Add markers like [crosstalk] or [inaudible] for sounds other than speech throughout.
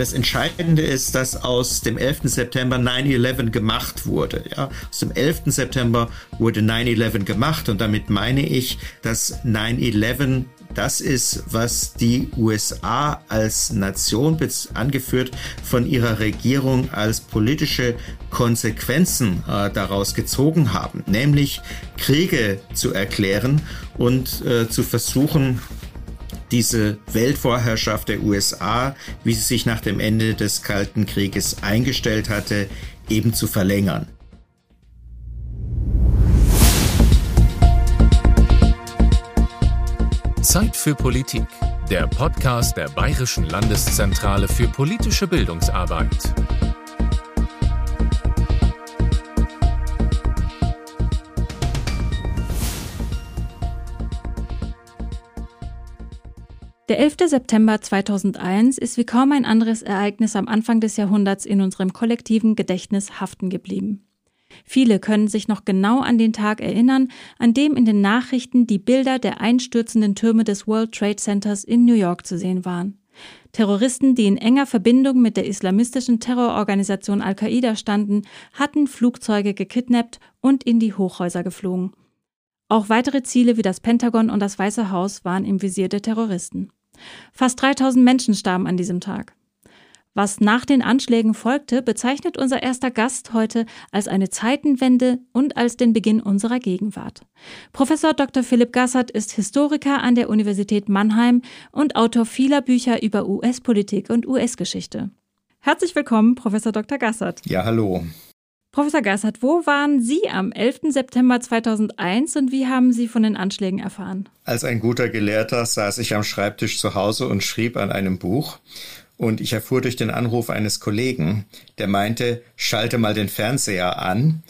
Das Entscheidende ist, dass aus dem 11. September 9-11 gemacht wurde. Ja? Aus dem 11. September wurde 9-11 gemacht und damit meine ich, dass 9-11 das ist, was die USA als Nation, angeführt von ihrer Regierung, als politische Konsequenzen äh, daraus gezogen haben, nämlich Kriege zu erklären und äh, zu versuchen, diese Weltvorherrschaft der USA, wie sie sich nach dem Ende des Kalten Krieges eingestellt hatte, eben zu verlängern. Zeit für Politik, der Podcast der Bayerischen Landeszentrale für politische Bildungsarbeit. Der 11. September 2001 ist wie kaum ein anderes Ereignis am Anfang des Jahrhunderts in unserem kollektiven Gedächtnis haften geblieben. Viele können sich noch genau an den Tag erinnern, an dem in den Nachrichten die Bilder der einstürzenden Türme des World Trade Centers in New York zu sehen waren. Terroristen, die in enger Verbindung mit der islamistischen Terrororganisation Al-Qaida standen, hatten Flugzeuge gekidnappt und in die Hochhäuser geflogen. Auch weitere Ziele wie das Pentagon und das Weiße Haus waren im Visier der Terroristen. Fast 3000 Menschen starben an diesem Tag. Was nach den Anschlägen folgte, bezeichnet unser erster Gast heute als eine Zeitenwende und als den Beginn unserer Gegenwart. Professor Dr. Philipp Gassert ist Historiker an der Universität Mannheim und Autor vieler Bücher über US-Politik und US-Geschichte. Herzlich willkommen, Professor Dr. Gassert. Ja, hallo. Professor Gassert, wo waren Sie am 11. September 2001 und wie haben Sie von den Anschlägen erfahren? Als ein guter Gelehrter saß ich am Schreibtisch zu Hause und schrieb an einem Buch. Und ich erfuhr durch den Anruf eines Kollegen, der meinte, schalte mal den Fernseher an.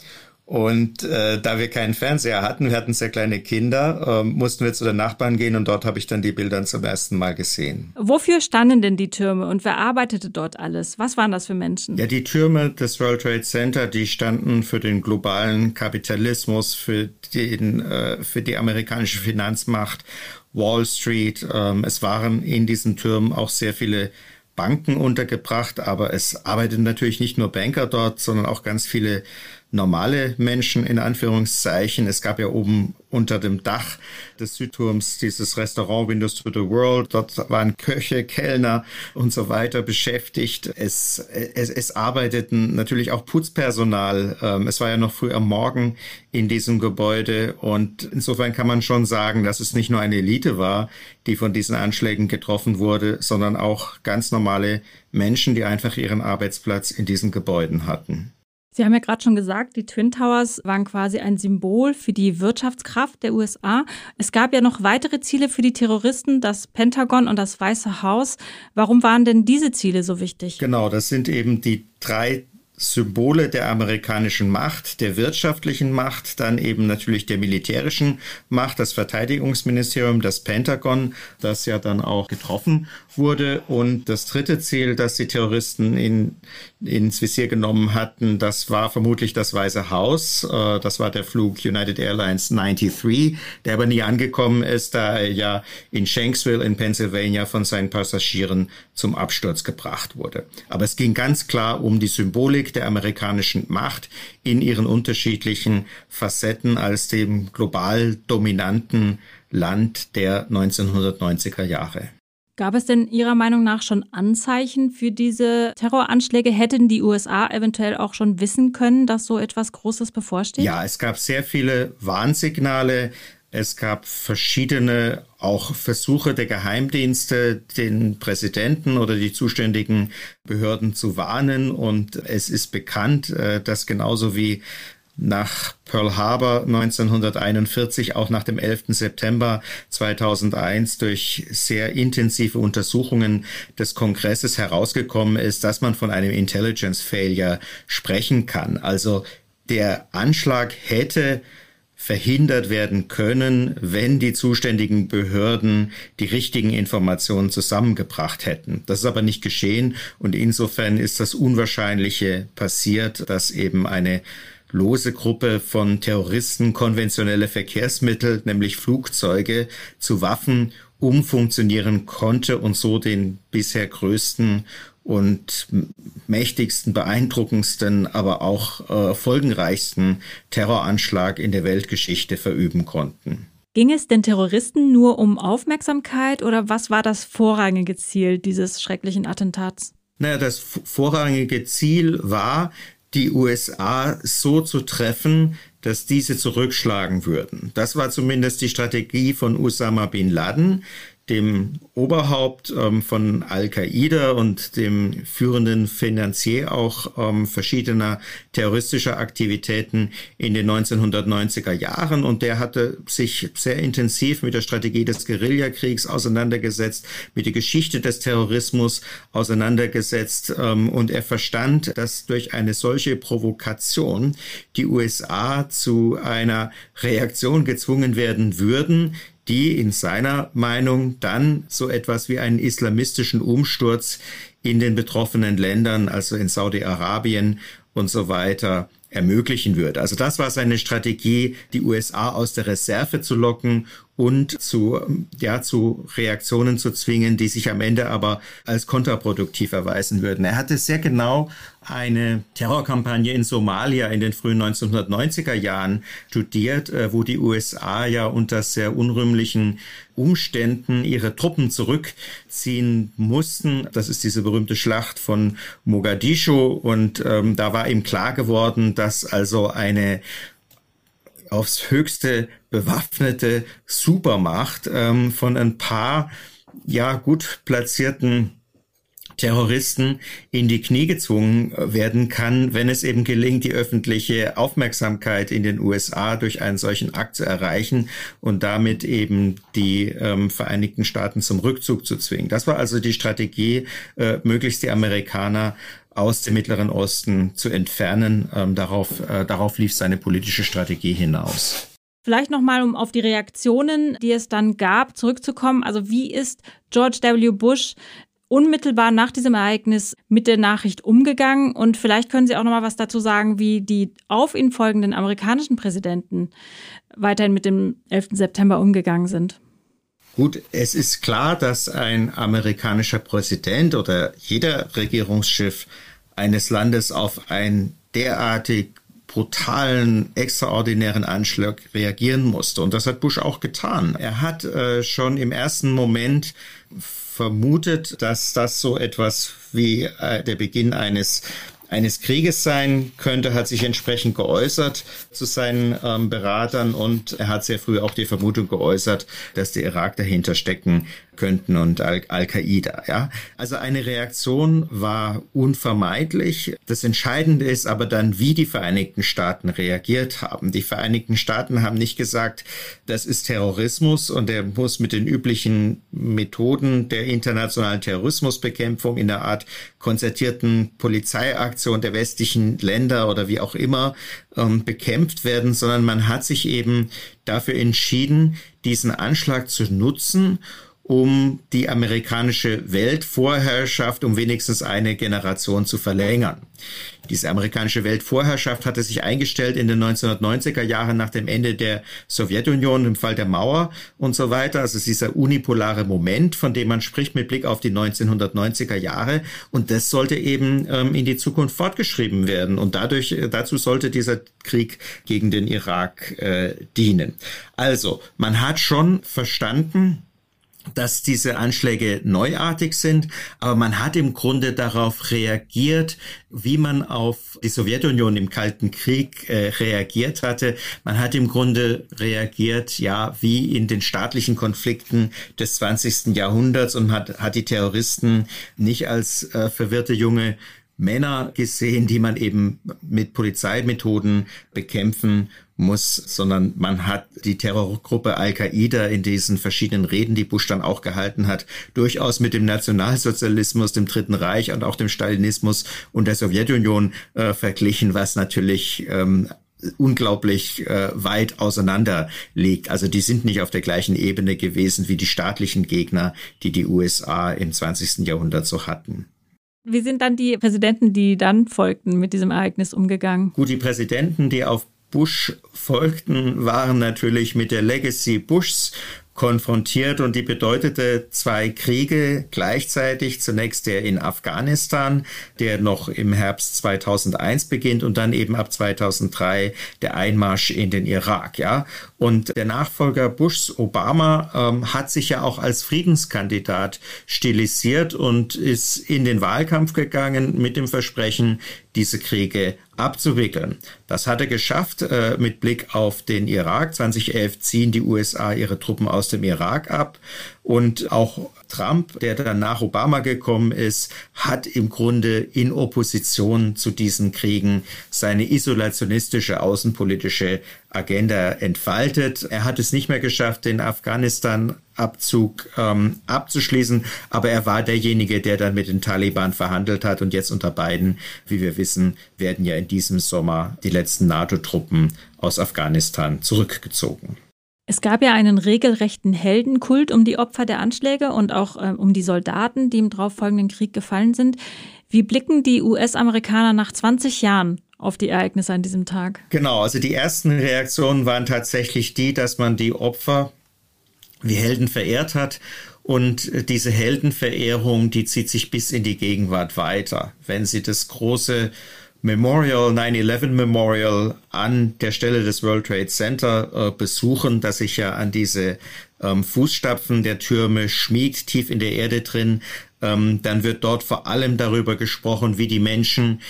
Und äh, da wir keinen Fernseher hatten, wir hatten sehr kleine Kinder, äh, mussten wir zu den Nachbarn gehen und dort habe ich dann die Bilder zum ersten Mal gesehen. Wofür standen denn die Türme und wer arbeitete dort alles? Was waren das für Menschen? Ja, die Türme des World Trade Center, die standen für den globalen Kapitalismus, für, den, äh, für die amerikanische Finanzmacht, Wall Street. Ähm, es waren in diesen Türmen auch sehr viele Banken untergebracht, aber es arbeiten natürlich nicht nur Banker dort, sondern auch ganz viele normale Menschen in Anführungszeichen. Es gab ja oben unter dem Dach des Südturms dieses Restaurant Windows to the World. Dort waren Köche, Kellner und so weiter beschäftigt. Es, es, es arbeiteten natürlich auch Putzpersonal. Ähm, es war ja noch früh am Morgen in diesem Gebäude und insofern kann man schon sagen, dass es nicht nur eine Elite war, die von diesen Anschlägen getroffen wurde, sondern auch ganz normale Menschen, die einfach ihren Arbeitsplatz in diesen Gebäuden hatten. Sie haben ja gerade schon gesagt, die Twin Towers waren quasi ein Symbol für die Wirtschaftskraft der USA. Es gab ja noch weitere Ziele für die Terroristen, das Pentagon und das Weiße Haus. Warum waren denn diese Ziele so wichtig? Genau, das sind eben die drei Symbole der amerikanischen Macht, der wirtschaftlichen Macht, dann eben natürlich der militärischen Macht, das Verteidigungsministerium, das Pentagon, das ja dann auch getroffen wurde. Und das dritte Ziel, das die Terroristen in, ins Visier genommen hatten, das war vermutlich das Weiße Haus. Äh, das war der Flug United Airlines 93, der aber nie angekommen ist, da er ja in Shanksville in Pennsylvania von seinen Passagieren zum Absturz gebracht wurde. Aber es ging ganz klar um die Symbolik der amerikanischen Macht in ihren unterschiedlichen Facetten als dem global dominanten Land der 1990er Jahre. Gab es denn Ihrer Meinung nach schon Anzeichen für diese Terroranschläge? Hätten die USA eventuell auch schon wissen können, dass so etwas Großes bevorsteht? Ja, es gab sehr viele Warnsignale. Es gab verschiedene auch Versuche der Geheimdienste, den Präsidenten oder die zuständigen Behörden zu warnen. Und es ist bekannt, äh, dass genauso wie nach Pearl Harbor 1941, auch nach dem 11. September 2001 durch sehr intensive Untersuchungen des Kongresses herausgekommen ist, dass man von einem Intelligence Failure sprechen kann. Also der Anschlag hätte verhindert werden können, wenn die zuständigen Behörden die richtigen Informationen zusammengebracht hätten. Das ist aber nicht geschehen und insofern ist das Unwahrscheinliche passiert, dass eben eine lose Gruppe von Terroristen konventionelle Verkehrsmittel, nämlich Flugzeuge, zu Waffen umfunktionieren konnte und so den bisher größten und mächtigsten, beeindruckendsten, aber auch äh, folgenreichsten Terroranschlag in der Weltgeschichte verüben konnten. Ging es den Terroristen nur um Aufmerksamkeit oder was war das vorrangige Ziel dieses schrecklichen Attentats? Naja, das vorrangige Ziel war, die USA so zu treffen, dass diese zurückschlagen würden. Das war zumindest die Strategie von Osama bin Laden, dem Oberhaupt ähm, von Al-Qaida und dem führenden Finanzier auch ähm, verschiedener terroristischer Aktivitäten in den 1990er Jahren. Und der hatte sich sehr intensiv mit der Strategie des Guerillakriegs auseinandergesetzt, mit der Geschichte des Terrorismus auseinandergesetzt. Ähm, und er verstand, dass durch eine solche Provokation die USA zu einer Reaktion gezwungen werden würden, die in seiner Meinung dann so etwas wie einen islamistischen Umsturz in den betroffenen Ländern, also in Saudi-Arabien und so weiter, ermöglichen würde. Also das war seine Strategie, die USA aus der Reserve zu locken und zu, ja, zu Reaktionen zu zwingen, die sich am Ende aber als kontraproduktiv erweisen würden. Er hatte sehr genau eine Terrorkampagne in Somalia in den frühen 1990er Jahren studiert, äh, wo die USA ja unter sehr unrühmlichen Umständen ihre Truppen zurückziehen mussten. Das ist diese berühmte Schlacht von Mogadischu und ähm, da war ihm klar geworden, dass also eine aufs höchste bewaffnete Supermacht ähm, von ein paar ja gut platzierten Terroristen in die Knie gezwungen werden kann, wenn es eben gelingt, die öffentliche Aufmerksamkeit in den USA durch einen solchen Akt zu erreichen und damit eben die ähm, Vereinigten Staaten zum Rückzug zu zwingen. Das war also die Strategie, äh, möglichst die Amerikaner aus dem Mittleren Osten zu entfernen. Ähm, darauf, äh, darauf lief seine politische Strategie hinaus. Vielleicht nochmal, um auf die Reaktionen, die es dann gab, zurückzukommen. Also wie ist George W. Bush unmittelbar nach diesem Ereignis mit der Nachricht umgegangen? Und vielleicht können Sie auch nochmal was dazu sagen, wie die auf ihn folgenden amerikanischen Präsidenten weiterhin mit dem 11. September umgegangen sind. Gut, es ist klar, dass ein amerikanischer Präsident oder jeder Regierungschef eines Landes auf ein derartig brutalen, extraordinären Anschlag reagieren musste. Und das hat Bush auch getan. Er hat äh, schon im ersten Moment vermutet, dass das so etwas wie äh, der Beginn eines eines Krieges sein könnte, hat sich entsprechend geäußert zu seinen ähm, Beratern und er hat sehr früh auch die Vermutung geäußert, dass der Irak dahinter stecken könnten und Al-Qaida. ja. Also eine Reaktion war unvermeidlich. Das Entscheidende ist aber dann, wie die Vereinigten Staaten reagiert haben. Die Vereinigten Staaten haben nicht gesagt, das ist Terrorismus und der muss mit den üblichen Methoden der internationalen Terrorismusbekämpfung in der Art konzertierten Polizeiaktion der westlichen Länder oder wie auch immer ähm, bekämpft werden, sondern man hat sich eben dafür entschieden, diesen Anschlag zu nutzen, um die amerikanische Weltvorherrschaft um wenigstens eine Generation zu verlängern. Diese amerikanische Weltvorherrschaft hatte sich eingestellt in den 1990er Jahren nach dem Ende der Sowjetunion im Fall der Mauer und so weiter. Also dieser unipolare Moment, von dem man spricht mit Blick auf die 1990er Jahre. Und das sollte eben ähm, in die Zukunft fortgeschrieben werden. Und dadurch, äh, dazu sollte dieser Krieg gegen den Irak äh, dienen. Also, man hat schon verstanden, dass diese Anschläge neuartig sind, aber man hat im Grunde darauf reagiert, wie man auf die Sowjetunion im Kalten Krieg äh, reagiert hatte. Man hat im Grunde reagiert, ja, wie in den staatlichen Konflikten des 20. Jahrhunderts und hat, hat die Terroristen nicht als äh, verwirrte junge Männer gesehen, die man eben mit Polizeimethoden bekämpfen muss, sondern man hat die Terrorgruppe Al-Qaida in diesen verschiedenen Reden, die Bush dann auch gehalten hat, durchaus mit dem Nationalsozialismus, dem Dritten Reich und auch dem Stalinismus und der Sowjetunion äh, verglichen, was natürlich ähm, unglaublich äh, weit auseinander liegt. Also die sind nicht auf der gleichen Ebene gewesen wie die staatlichen Gegner, die die USA im 20. Jahrhundert so hatten. Wie sind dann die Präsidenten, die dann folgten, mit diesem Ereignis umgegangen? Gut, die Präsidenten, die auf Bush folgten, waren natürlich mit der Legacy Bushs konfrontiert und die bedeutete zwei Kriege gleichzeitig. Zunächst der in Afghanistan, der noch im Herbst 2001 beginnt und dann eben ab 2003 der Einmarsch in den Irak. Ja, und der Nachfolger Bushs, Obama, ähm, hat sich ja auch als Friedenskandidat stilisiert und ist in den Wahlkampf gegangen mit dem Versprechen, diese Kriege abzuwickeln. Das hat er geschafft äh, mit Blick auf den Irak. 2011 ziehen die USA ihre Truppen aus dem Irak ab und auch Trump, der dann nach Obama gekommen ist, hat im Grunde in Opposition zu diesen Kriegen seine isolationistische außenpolitische Agenda entfaltet. Er hat es nicht mehr geschafft, den Afghanistan-Abzug ähm, abzuschließen, aber er war derjenige, der dann mit den Taliban verhandelt hat und jetzt unter beiden, wie wir wissen, werden ja in diesem Sommer die letzten NATO-Truppen aus Afghanistan zurückgezogen. Es gab ja einen regelrechten Heldenkult um die Opfer der Anschläge und auch äh, um die Soldaten, die im darauffolgenden Krieg gefallen sind. Wie blicken die US-Amerikaner nach 20 Jahren auf die Ereignisse an diesem Tag? Genau, also die ersten Reaktionen waren tatsächlich die, dass man die Opfer wie Helden verehrt hat. Und diese Heldenverehrung, die zieht sich bis in die Gegenwart weiter. Wenn Sie das große Memorial, 9-11 Memorial an der Stelle des World Trade Center äh, besuchen, das sich ja an diese ähm, Fußstapfen der Türme schmiegt, tief in der Erde drin, ähm, dann wird dort vor allem darüber gesprochen, wie die Menschen,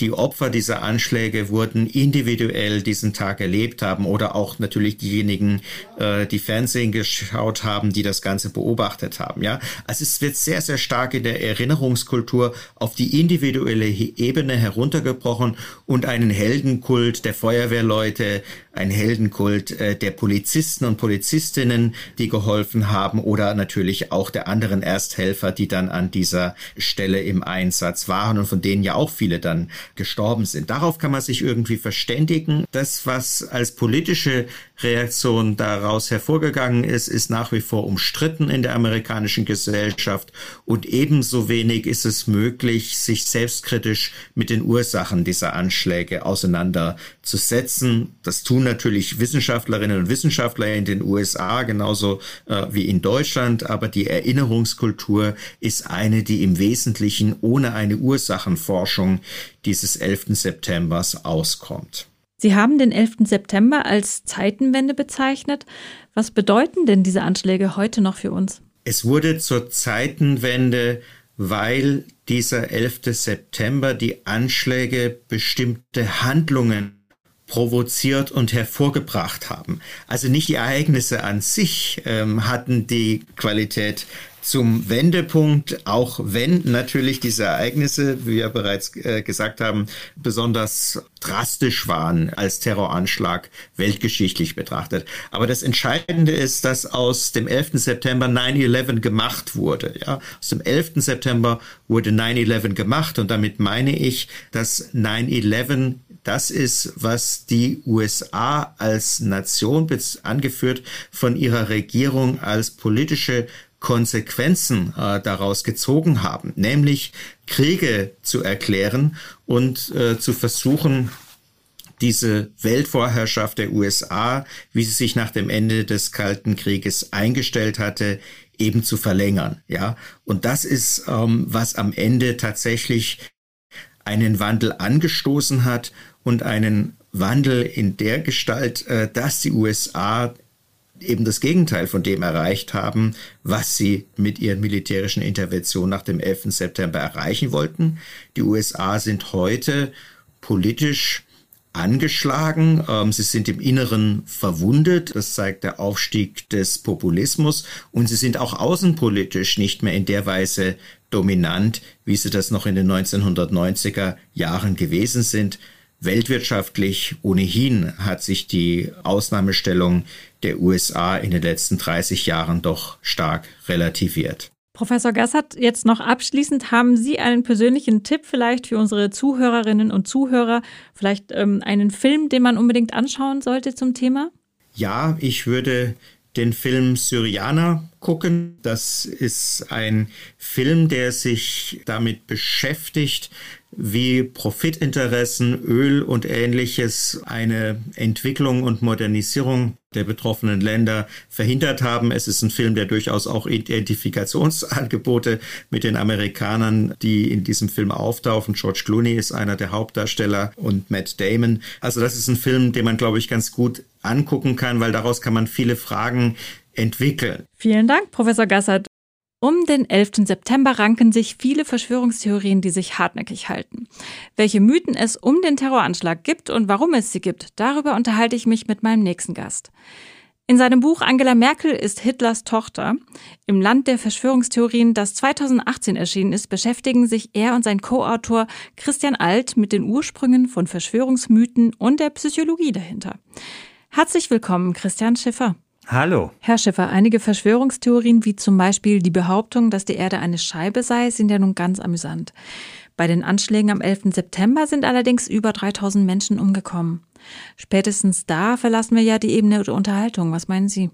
die Opfer dieser Anschläge wurden individuell diesen Tag erlebt haben oder auch natürlich diejenigen, äh, die Fernsehen geschaut haben, die das Ganze beobachtet haben. Ja, also es wird sehr, sehr stark in der Erinnerungskultur auf die individuelle Ebene heruntergebrochen und einen Heldenkult der Feuerwehrleute, ein Heldenkult äh, der Polizisten und Polizistinnen, die geholfen haben oder natürlich auch der anderen Ersthelfer, die dann an dieser Stelle im Einsatz waren und von denen ja auch viele dann gestorben sind. Darauf kann man sich irgendwie verständigen. Das, was als politische Reaktion daraus hervorgegangen ist, ist nach wie vor umstritten in der amerikanischen Gesellschaft und ebenso wenig ist es möglich, sich selbstkritisch mit den Ursachen dieser Anschläge auseinanderzusetzen. Das tun natürlich Wissenschaftlerinnen und Wissenschaftler in den USA genauso äh, wie in Deutschland, aber die Erinnerungskultur ist eine, die im Wesentlichen ohne eine Ursachenforschung dieses 11. Septembers auskommt. Sie haben den 11. September als Zeitenwende bezeichnet. Was bedeuten denn diese Anschläge heute noch für uns? Es wurde zur Zeitenwende, weil dieser 11. September die Anschläge bestimmte Handlungen provoziert und hervorgebracht haben. Also nicht die Ereignisse an sich ähm, hatten die Qualität zum Wendepunkt, auch wenn natürlich diese Ereignisse, wie wir bereits äh, gesagt haben, besonders drastisch waren als Terroranschlag weltgeschichtlich betrachtet. Aber das Entscheidende ist, dass aus dem 11. September 9-11 gemacht wurde. Ja? Aus dem 11. September wurde 9-11 gemacht und damit meine ich, dass 9-11 das ist, was die USA als Nation, angeführt von ihrer Regierung als politische Konsequenzen äh, daraus gezogen haben, nämlich Kriege zu erklären und äh, zu versuchen, diese Weltvorherrschaft der USA, wie sie sich nach dem Ende des Kalten Krieges eingestellt hatte, eben zu verlängern. Ja, und das ist, ähm, was am Ende tatsächlich einen Wandel angestoßen hat und einen Wandel in der Gestalt, äh, dass die USA eben das Gegenteil von dem erreicht haben, was sie mit ihren militärischen Interventionen nach dem 11. September erreichen wollten. Die USA sind heute politisch angeschlagen, ähm, sie sind im Inneren verwundet, das zeigt der Aufstieg des Populismus und sie sind auch außenpolitisch nicht mehr in der Weise dominant, wie sie das noch in den 1990er Jahren gewesen sind. Weltwirtschaftlich ohnehin hat sich die Ausnahmestellung der USA in den letzten 30 Jahren doch stark relativiert. Professor Gassert, jetzt noch abschließend, haben Sie einen persönlichen Tipp vielleicht für unsere Zuhörerinnen und Zuhörer? Vielleicht ähm, einen Film, den man unbedingt anschauen sollte zum Thema? Ja, ich würde den Film Syrianer gucken. Das ist ein Film, der sich damit beschäftigt, wie Profitinteressen, Öl und ähnliches eine Entwicklung und Modernisierung der betroffenen Länder verhindert haben. Es ist ein Film, der durchaus auch Identifikationsangebote mit den Amerikanern, die in diesem Film auftauchen. George Clooney ist einer der Hauptdarsteller und Matt Damon. Also das ist ein Film, den man, glaube ich, ganz gut angucken kann, weil daraus kann man viele Fragen entwickeln. Vielen Dank, Professor Gassert. Um den 11. September ranken sich viele Verschwörungstheorien, die sich hartnäckig halten. Welche Mythen es um den Terroranschlag gibt und warum es sie gibt, darüber unterhalte ich mich mit meinem nächsten Gast. In seinem Buch Angela Merkel ist Hitlers Tochter im Land der Verschwörungstheorien, das 2018 erschienen ist, beschäftigen sich er und sein Co-Autor Christian Alt mit den Ursprüngen von Verschwörungsmythen und der Psychologie dahinter. Herzlich willkommen, Christian Schiffer. Hallo. Herr Schiffer, einige Verschwörungstheorien, wie zum Beispiel die Behauptung, dass die Erde eine Scheibe sei, sind ja nun ganz amüsant. Bei den Anschlägen am 11. September sind allerdings über 3000 Menschen umgekommen. Spätestens da verlassen wir ja die Ebene der Unterhaltung. Was meinen Sie?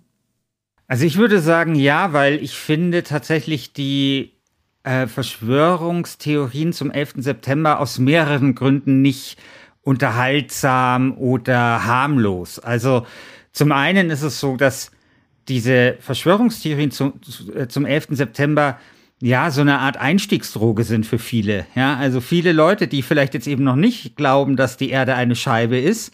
Also ich würde sagen ja, weil ich finde tatsächlich die äh, Verschwörungstheorien zum 11. September aus mehreren Gründen nicht unterhaltsam oder harmlos. Also zum einen ist es so, dass diese Verschwörungstheorien zum, äh, zum 11. September ja so eine Art Einstiegsdroge sind für viele. Ja, also viele Leute, die vielleicht jetzt eben noch nicht glauben, dass die Erde eine Scheibe ist,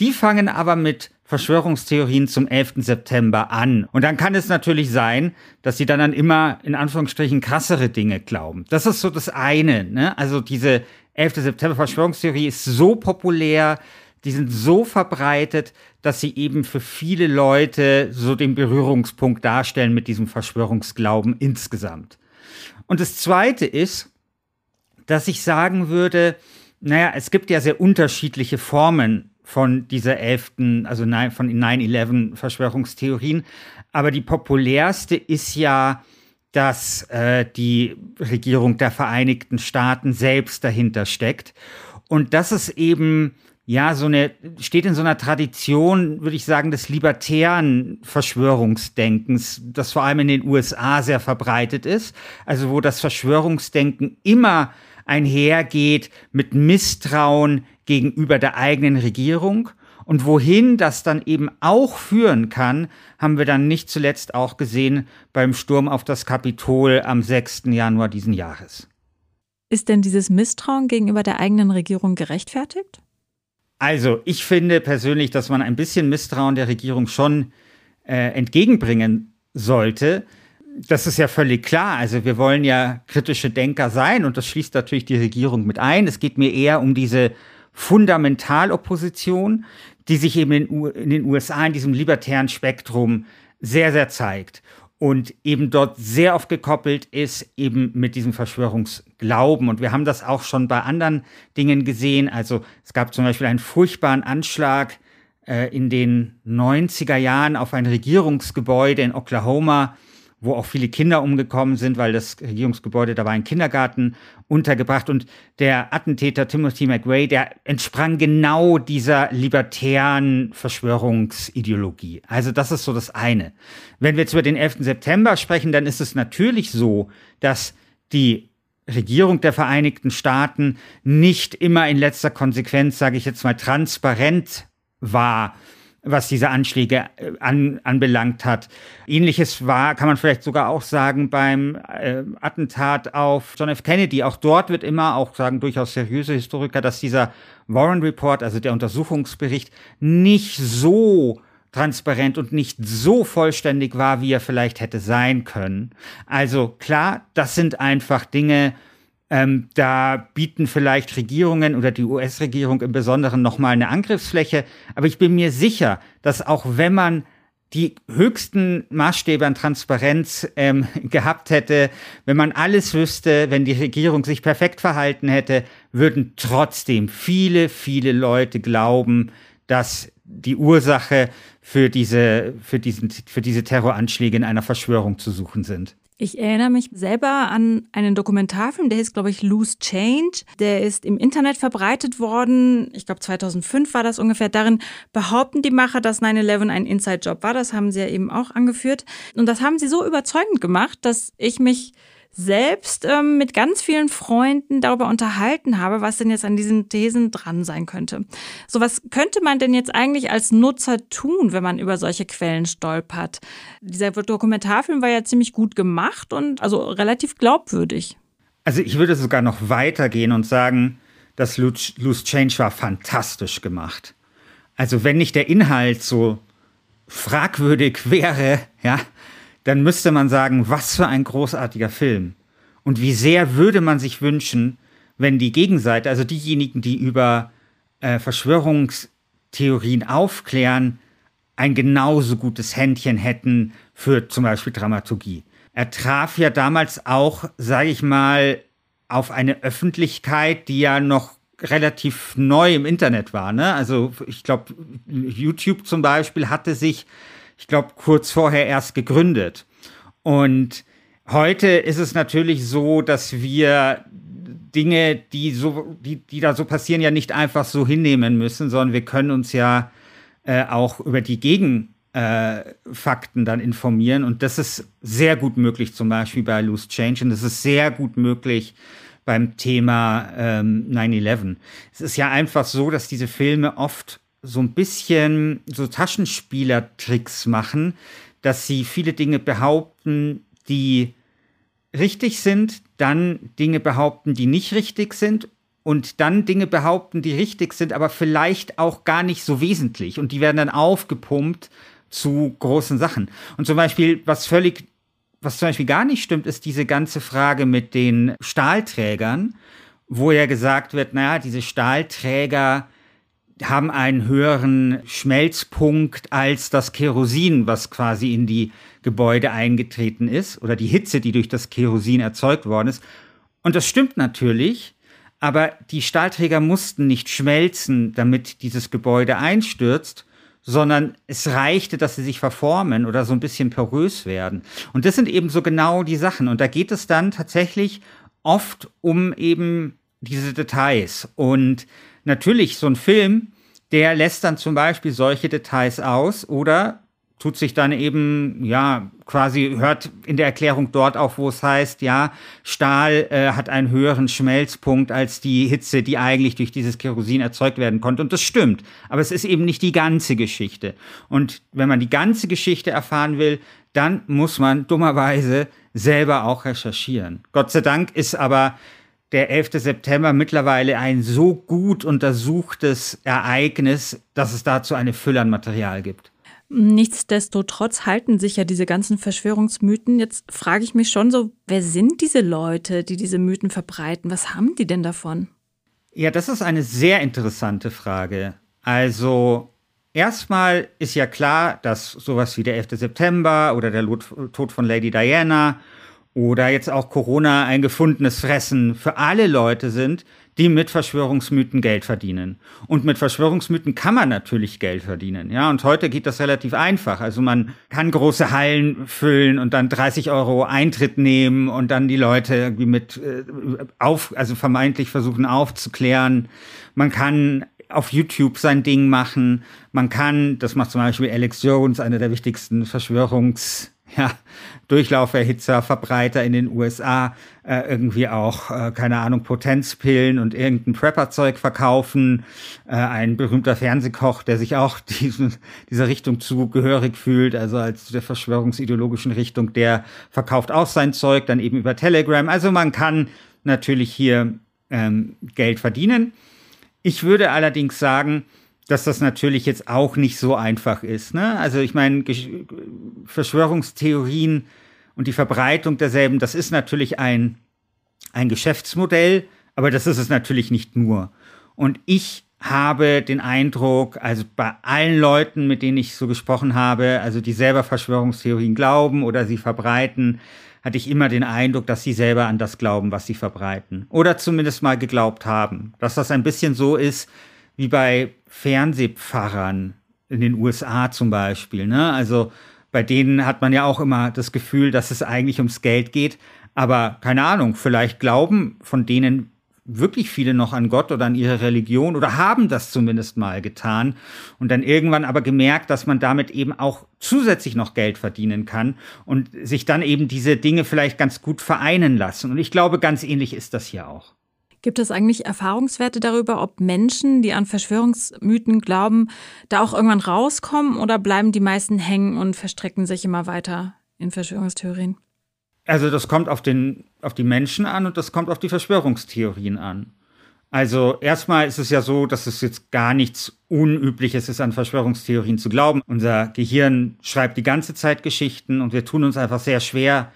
die fangen aber mit Verschwörungstheorien zum 11. September an. Und dann kann es natürlich sein, dass sie dann an immer in Anführungsstrichen krassere Dinge glauben. Das ist so das eine. Ne? Also diese 11. September Verschwörungstheorie ist so populär, die sind so verbreitet, dass sie eben für viele Leute so den Berührungspunkt darstellen mit diesem Verschwörungsglauben insgesamt. Und das Zweite ist, dass ich sagen würde, naja, es gibt ja sehr unterschiedliche Formen von dieser 11., also von 9-11 Verschwörungstheorien, aber die populärste ist ja, dass äh, die Regierung der Vereinigten Staaten selbst dahinter steckt. Und das ist eben ja, so eine, steht in so einer Tradition, würde ich sagen, des libertären Verschwörungsdenkens, das vor allem in den USA sehr verbreitet ist. Also, wo das Verschwörungsdenken immer einhergeht mit Misstrauen gegenüber der eigenen Regierung. Und wohin das dann eben auch führen kann, haben wir dann nicht zuletzt auch gesehen beim Sturm auf das Kapitol am 6. Januar diesen Jahres. Ist denn dieses Misstrauen gegenüber der eigenen Regierung gerechtfertigt? Also, ich finde persönlich, dass man ein bisschen Misstrauen der Regierung schon äh, entgegenbringen sollte. Das ist ja völlig klar. Also, wir wollen ja kritische Denker sein und das schließt natürlich die Regierung mit ein. Es geht mir eher um diese Fundamentalopposition, die sich eben in, in den USA in diesem libertären Spektrum sehr, sehr zeigt und eben dort sehr oft gekoppelt ist eben mit diesem Verschwörungsglauben. Und wir haben das auch schon bei anderen Dingen gesehen. Also es gab zum Beispiel einen furchtbaren Anschlag äh, in den 90er Jahren auf ein Regierungsgebäude in Oklahoma, wo auch viele Kinder umgekommen sind, weil das Regierungsgebäude, da war ein Kindergarten untergebracht und der Attentäter Timothy McRae, der entsprang genau dieser libertären Verschwörungsideologie. Also das ist so das eine. Wenn wir jetzt über den 11. September sprechen, dann ist es natürlich so, dass die Regierung der Vereinigten Staaten nicht immer in letzter Konsequenz, sage ich jetzt mal, transparent war was diese Anschläge äh, an, anbelangt hat. Ähnliches war, kann man vielleicht sogar auch sagen, beim äh, Attentat auf John F. Kennedy. Auch dort wird immer, auch sagen durchaus seriöse Historiker, dass dieser Warren Report, also der Untersuchungsbericht, nicht so transparent und nicht so vollständig war, wie er vielleicht hätte sein können. Also klar, das sind einfach Dinge, ähm, da bieten vielleicht Regierungen oder die US-Regierung im Besonderen nochmal eine Angriffsfläche. Aber ich bin mir sicher, dass auch wenn man die höchsten Maßstäbe an Transparenz ähm, [laughs] gehabt hätte, wenn man alles wüsste, wenn die Regierung sich perfekt verhalten hätte, würden trotzdem viele, viele Leute glauben, dass die Ursache für diese, für diesen, für diese Terroranschläge in einer Verschwörung zu suchen sind. Ich erinnere mich selber an einen Dokumentarfilm, der hieß, glaube ich, Loose Change. Der ist im Internet verbreitet worden. Ich glaube, 2005 war das ungefähr. Darin behaupten die Macher, dass 9-11 ein Inside-Job war. Das haben sie ja eben auch angeführt. Und das haben sie so überzeugend gemacht, dass ich mich selbst ähm, mit ganz vielen Freunden darüber unterhalten habe, was denn jetzt an diesen Thesen dran sein könnte. So was könnte man denn jetzt eigentlich als Nutzer tun, wenn man über solche Quellen stolpert? Dieser Dokumentarfilm war ja ziemlich gut gemacht und also relativ glaubwürdig. Also ich würde sogar noch weitergehen und sagen, das Loose Change war fantastisch gemacht. Also wenn nicht der Inhalt so fragwürdig wäre, ja, dann müsste man sagen, was für ein großartiger Film. Und wie sehr würde man sich wünschen, wenn die Gegenseite, also diejenigen, die über äh, Verschwörungstheorien aufklären, ein genauso gutes Händchen hätten für zum Beispiel Dramaturgie. Er traf ja damals auch, sage ich mal, auf eine Öffentlichkeit, die ja noch relativ neu im Internet war. Ne? Also ich glaube, YouTube zum Beispiel hatte sich ich glaube, kurz vorher erst gegründet. Und heute ist es natürlich so, dass wir Dinge, die so, die, die da so passieren, ja nicht einfach so hinnehmen müssen, sondern wir können uns ja äh, auch über die Gegenfakten äh, dann informieren. Und das ist sehr gut möglich, zum Beispiel bei Loose Change. Und das ist sehr gut möglich beim Thema ähm, 9-11. Es ist ja einfach so, dass diese Filme oft so ein bisschen so Taschenspielertricks machen, dass sie viele Dinge behaupten, die richtig sind, dann Dinge behaupten, die nicht richtig sind und dann Dinge behaupten, die richtig sind, aber vielleicht auch gar nicht so wesentlich und die werden dann aufgepumpt zu großen Sachen. Und zum Beispiel, was völlig, was zum Beispiel gar nicht stimmt, ist diese ganze Frage mit den Stahlträgern, wo ja gesagt wird, naja, diese Stahlträger haben einen höheren Schmelzpunkt als das Kerosin, was quasi in die Gebäude eingetreten ist, oder die Hitze, die durch das Kerosin erzeugt worden ist. Und das stimmt natürlich, aber die Stahlträger mussten nicht schmelzen, damit dieses Gebäude einstürzt, sondern es reichte, dass sie sich verformen oder so ein bisschen porös werden. Und das sind eben so genau die Sachen. Und da geht es dann tatsächlich oft um eben diese Details. Und natürlich, so ein Film, der lässt dann zum Beispiel solche Details aus oder tut sich dann eben, ja, quasi hört in der Erklärung dort auf, wo es heißt, ja, Stahl äh, hat einen höheren Schmelzpunkt als die Hitze, die eigentlich durch dieses Kerosin erzeugt werden konnte. Und das stimmt. Aber es ist eben nicht die ganze Geschichte. Und wenn man die ganze Geschichte erfahren will, dann muss man dummerweise selber auch recherchieren. Gott sei Dank ist aber der 11. September mittlerweile ein so gut untersuchtes Ereignis, dass es dazu eine Fülle an Material gibt. Nichtsdestotrotz halten sich ja diese ganzen Verschwörungsmythen. Jetzt frage ich mich schon so, wer sind diese Leute, die diese Mythen verbreiten? Was haben die denn davon? Ja, das ist eine sehr interessante Frage. Also erstmal ist ja klar, dass sowas wie der 11. September oder der Tod von Lady Diana oder jetzt auch Corona ein gefundenes Fressen für alle Leute sind, die mit Verschwörungsmythen Geld verdienen. Und mit Verschwörungsmythen kann man natürlich Geld verdienen. Ja, und heute geht das relativ einfach. Also man kann große Hallen füllen und dann 30 Euro Eintritt nehmen und dann die Leute irgendwie mit äh, auf, also vermeintlich versuchen aufzuklären. Man kann auf YouTube sein Ding machen. Man kann, das macht zum Beispiel Alex Jones, einer der wichtigsten Verschwörungs [laughs] ja, Durchlauferhitzer, Verbreiter in den USA äh, irgendwie auch, äh, keine Ahnung, Potenzpillen und irgendein Prepper-Zeug verkaufen. Äh, ein berühmter Fernsehkoch, der sich auch [laughs] diesen, dieser Richtung zugehörig fühlt, also als der verschwörungsideologischen Richtung, der verkauft auch sein Zeug dann eben über Telegram. Also man kann natürlich hier ähm, Geld verdienen. Ich würde allerdings sagen, dass das natürlich jetzt auch nicht so einfach ist. Ne? Also ich meine, Verschwörungstheorien und die Verbreitung derselben, das ist natürlich ein, ein Geschäftsmodell, aber das ist es natürlich nicht nur. Und ich habe den Eindruck, also bei allen Leuten, mit denen ich so gesprochen habe, also die selber Verschwörungstheorien glauben oder sie verbreiten, hatte ich immer den Eindruck, dass sie selber an das glauben, was sie verbreiten. Oder zumindest mal geglaubt haben. Dass das ein bisschen so ist, wie bei Fernsehpfarrern in den USA zum Beispiel. Ne? Also bei denen hat man ja auch immer das Gefühl, dass es eigentlich ums Geld geht. Aber keine Ahnung, vielleicht glauben von denen wirklich viele noch an Gott oder an ihre Religion oder haben das zumindest mal getan und dann irgendwann aber gemerkt, dass man damit eben auch zusätzlich noch Geld verdienen kann und sich dann eben diese Dinge vielleicht ganz gut vereinen lassen. Und ich glaube, ganz ähnlich ist das hier auch. Gibt es eigentlich Erfahrungswerte darüber, ob Menschen, die an Verschwörungsmythen glauben, da auch irgendwann rauskommen oder bleiben die meisten hängen und verstricken sich immer weiter in Verschwörungstheorien? Also das kommt auf, den, auf die Menschen an und das kommt auf die Verschwörungstheorien an. Also erstmal ist es ja so, dass es jetzt gar nichts Unübliches ist, an Verschwörungstheorien zu glauben. Unser Gehirn schreibt die ganze Zeit Geschichten und wir tun uns einfach sehr schwer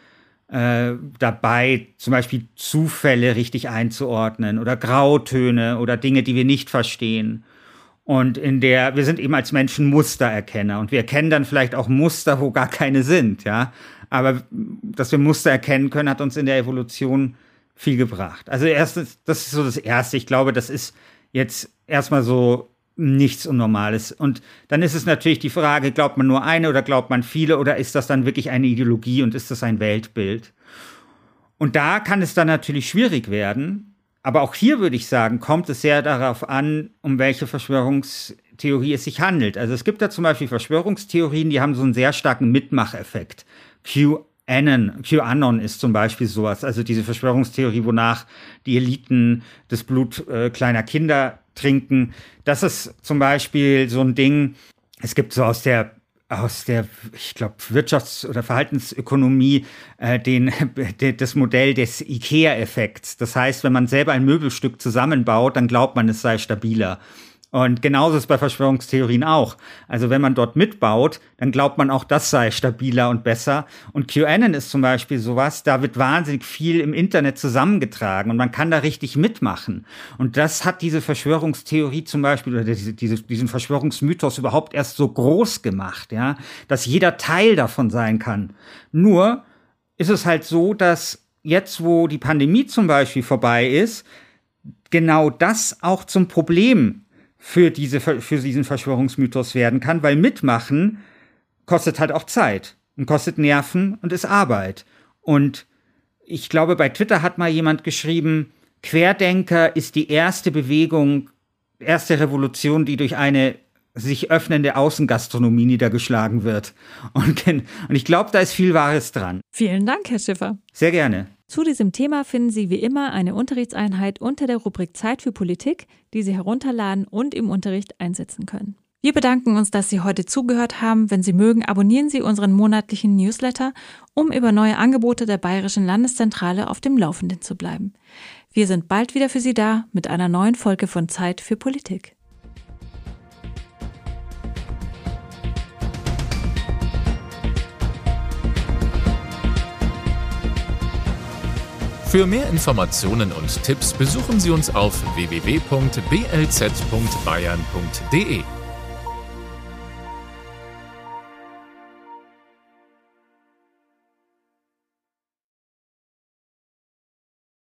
äh, dabei, zum Beispiel Zufälle richtig einzuordnen oder Grautöne oder Dinge, die wir nicht verstehen. Und in der, wir sind eben als Menschen Mustererkenner und wir erkennen dann vielleicht auch Muster, wo gar keine sind, ja. Aber dass wir Muster erkennen können, hat uns in der Evolution viel gebracht. Also erstens, das ist so das Erste. Ich glaube, das ist jetzt erstmal so nichts Unnormales. Und dann ist es natürlich die Frage, glaubt man nur eine oder glaubt man viele oder ist das dann wirklich eine Ideologie und ist das ein Weltbild? Und da kann es dann natürlich schwierig werden. Aber auch hier würde ich sagen, kommt es sehr darauf an, um welche Verschwörungstheorie es sich handelt. Also es gibt da zum Beispiel Verschwörungstheorien, die haben so einen sehr starken Mitmacheffekt. QAnon, QAnon ist zum Beispiel sowas, also diese Verschwörungstheorie, wonach die Eliten das Blut äh, kleiner Kinder trinken. Das ist zum Beispiel so ein Ding, es gibt so aus der aus der, ich glaube, Wirtschafts- oder Verhaltensökonomie äh, den, [laughs] das Modell des IKEA-Effekts. Das heißt, wenn man selber ein Möbelstück zusammenbaut, dann glaubt man, es sei stabiler. Und genauso ist bei Verschwörungstheorien auch. Also wenn man dort mitbaut, dann glaubt man auch, das sei stabiler und besser. Und QAnon ist zum Beispiel sowas, da wird wahnsinnig viel im Internet zusammengetragen und man kann da richtig mitmachen. Und das hat diese Verschwörungstheorie zum Beispiel oder diese, diese, diesen Verschwörungsmythos überhaupt erst so groß gemacht, ja, dass jeder Teil davon sein kann. Nur ist es halt so, dass jetzt, wo die Pandemie zum Beispiel vorbei ist, genau das auch zum Problem für, diese, für diesen Verschwörungsmythos werden kann, weil mitmachen kostet halt auch Zeit und kostet Nerven und ist Arbeit. Und ich glaube, bei Twitter hat mal jemand geschrieben, Querdenker ist die erste Bewegung, erste Revolution, die durch eine sich öffnende Außengastronomie niedergeschlagen wird. Und, [laughs] und ich glaube, da ist viel Wahres dran. Vielen Dank, Herr Schiffer. Sehr gerne. Zu diesem Thema finden Sie wie immer eine Unterrichtseinheit unter der Rubrik Zeit für Politik, die Sie herunterladen und im Unterricht einsetzen können. Wir bedanken uns, dass Sie heute zugehört haben. Wenn Sie mögen, abonnieren Sie unseren monatlichen Newsletter, um über neue Angebote der Bayerischen Landeszentrale auf dem Laufenden zu bleiben. Wir sind bald wieder für Sie da mit einer neuen Folge von Zeit für Politik. Für mehr Informationen und Tipps besuchen Sie uns auf www.blz.bayern.de.